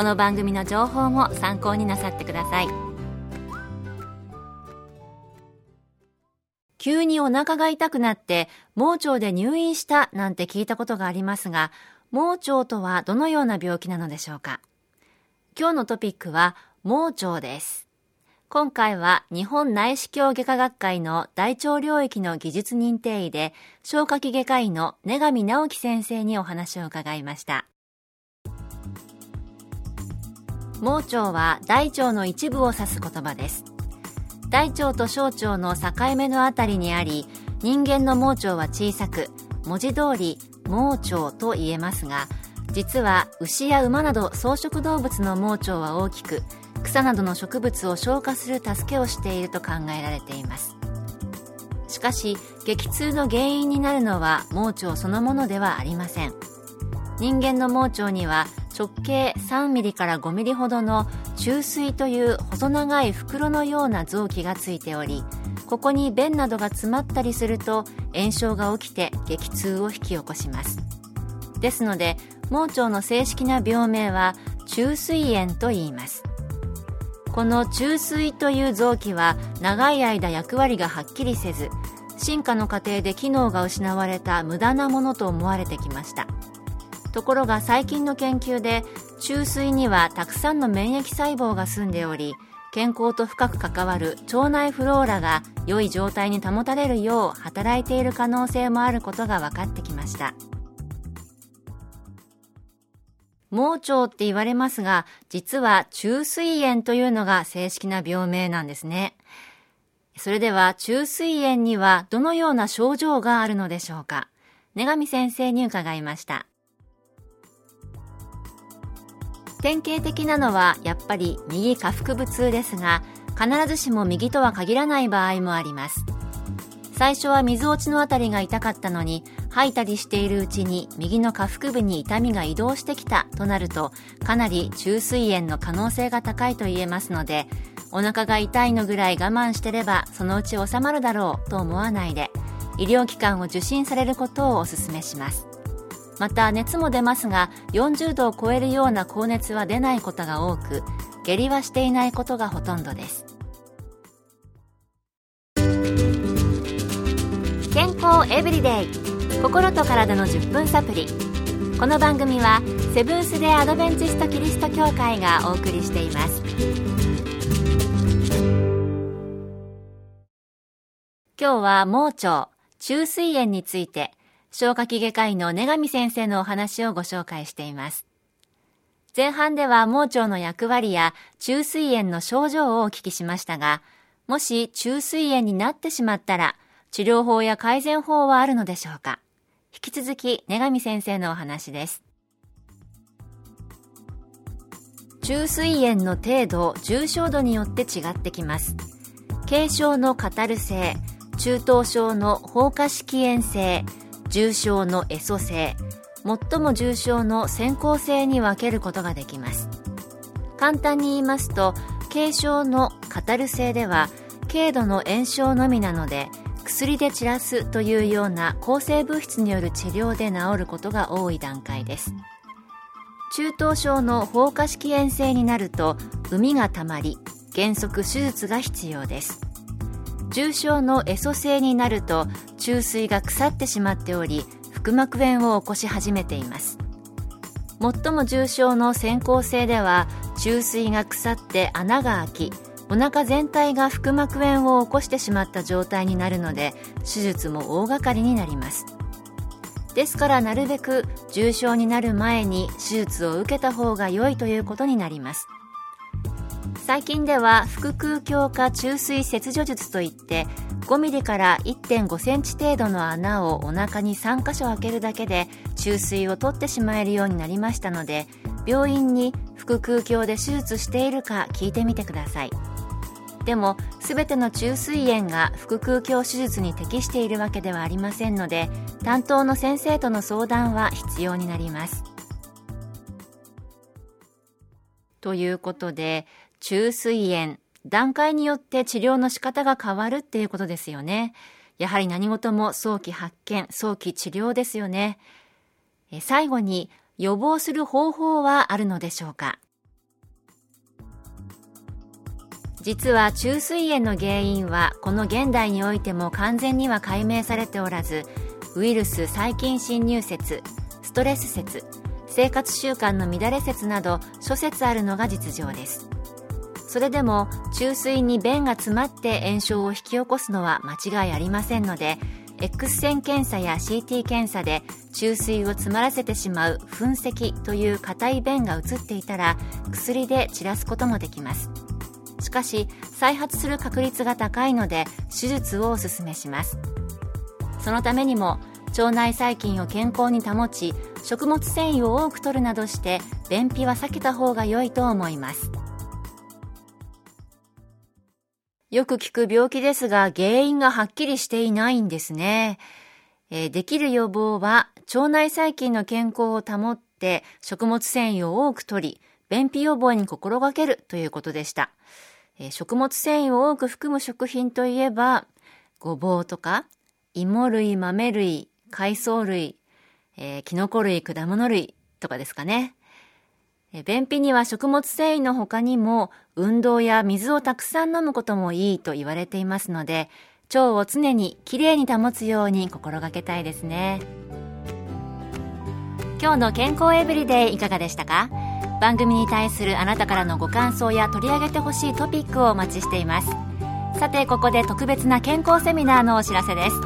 この番組の情報も参考になさってください。急にお腹が痛くなって盲腸で入院したなんて聞いたことがありますが盲腸とはどのような病気なのでしょうか？今日のトピックは盲腸です。今回は日本内視鏡外科学会の大腸領域の技術認定医で消化器外科医の根上直樹先生にお話を伺いました。盲腸は大腸の一部を指す言葉です。大腸と小腸の境目のあたりにあり人間の盲腸は小さく文字通り盲腸と言えますが実は牛や馬など草食動物の盲腸は大きく草などの植物を消化する助けをしていると考えられています。しかし激痛の原因になるのは盲腸そのものではありません。人間の盲腸には直径3ミリから5ミリほどの中水という細長い袋のような臓器がついておりここに便などが詰まったりすると炎症が起きて激痛を引き起こします。ですので盲腸の正式な病名は中水炎と言います。この中水という臓器は長い間役割がはっきりせず進化の過程で機能が失われた無駄なものと思われてきました。ところが最近の研究で中水にはたくさんの免疫細胞が住んでおり健康と深く関わる腸内フローラが良い状態に保たれるよう働いている可能性もあることが分かってきました。盲腸って言われますが実は中水炎というのが正式な病名なんですね。それでは中水炎にはどのような症状があるのでしょうか。根上先生に伺いました。典型的なのはやっぱり右下腹部痛ですが必ずしも右とは限らない場合もあります。最初は水落ちのあたりが痛かったのに吐いたりしているうちに右の下腹部に痛みが移動してきたとなるとかなり中水炎の可能性が高いと言えますのでお腹が痛いのぐらい我慢してればそのうち収まるだろうと思わないで医療機関を受診されることをお勧めします。また熱も出ますが40度を超えるような高熱は出ないことが多く下痢はしていないことがほとんどです。健康エブリデイ心と体の10分サプリ。この番組はセブンス・デ・アドベンチスト・キリスト教会がお送りしています。今日は盲腸中水炎について消化器外科医の根上先生のお話をご紹介しています。前半では盲腸の役割や中水炎の症状をお聞きしましたが、もし中水炎になってしまったら、治療法や改善法はあるのでしょうか？引き続き根上先生のお話です。中水炎の程度、重症度によって違ってきます。軽症のカタル性、中等症の放火式炎性、重症のエソ性最も重症の先行性に分けることができます。簡単に言いますと軽症のカタル性では軽度の炎症のみなので薬で散らすというような抗生物質による治療で治ることが多い段階です。中等症の放火式炎性になると膿がたまり原則手術が必要です。重症のエソ性になると中水が腐ってしまっており腹膜炎を起こし始めています。最も重症の先行性では中水が腐って穴が開きお腹全体が腹膜炎を起こしてしまった状態になるので手術も大掛かりになります。ですからなるべく重症になる前に手術を受けた方が良いということになります。最近では腹腔鏡下注水切除術といって5ミリから1.5センチ程度の穴をお腹に3箇所開けるだけで注水を取ってしまえるようになりましたので病院に腹腔鏡で手術しているか聞いてみてください。でも全ての虫垂炎が腹腔鏡手術に適しているわけではありませんので担当の先生との相談は必要になります。ということで虫垂炎段階によって治療の仕方が変わるっていうことですよね。やはり何事も早期発見早期治療ですよね。え最後に予防する方法はあるのでしょうか？実は虫垂炎の原因はこの現代においても完全には解明されておらずウイルス細菌侵入説ストレス説生活習慣の乱れ説など諸説あるのが実情です。それでも虫垂に便が詰まって炎症を引き起こすのは間違いありませんので X 線検査や CT 検査で虫垂を詰まらせてしまう噴石という硬い便が移っていたら薬で散らすこともできます。しかし再発する確率が高いので手術をお勧めします。そのためにも腸内細菌を健康に保ち食物繊維を多く摂るなどして便秘は避けた方が良いと思います。よく聞く病気ですが原因がはっきりしていないんですね、えー、できる予防は腸内細菌の健康を保って食物繊維を多く摂り便秘予防に心がけるということでしたえ食物繊維を多く含む食品といえば、ごぼうとか、芋類、豆類、海藻類、えー、キノコ類、果物類とかですかね。便秘には食物繊維の他にも、運動や水をたくさん飲むこともいいと言われていますので、腸を常にきれいに保つように心がけたいですね。今日の健康エブリデイいかがでしたか？番組に対するあなたからのご感想や取り上げてほしいトピックをお待ちしています。さてここで特別な健康セミナーのお知らせです。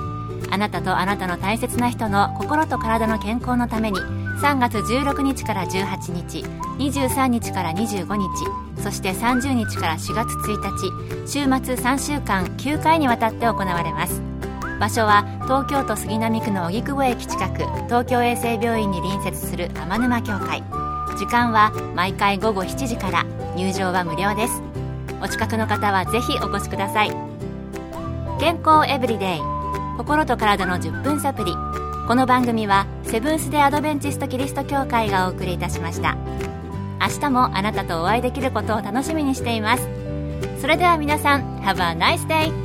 あなたとあなたの大切な人の心と体の健康のために3月16日から18日23日から25日そして30日から4月1日週末3週間9回にわたって行われます。場所は東京都杉並区の荻窪駅近く東京衛生病院に隣接する天沼協会。時間は毎回午後7時から入場は無料です。お近くの方はぜひお越しください。健康エブリデイ。心と体の10分サプリ。この番組はセブンス・デ・アドベンチスト・キリスト教会がお送りいたしました明日もあなたとお会いできることを楽しみにしていますそれでは皆さん Have a nice day!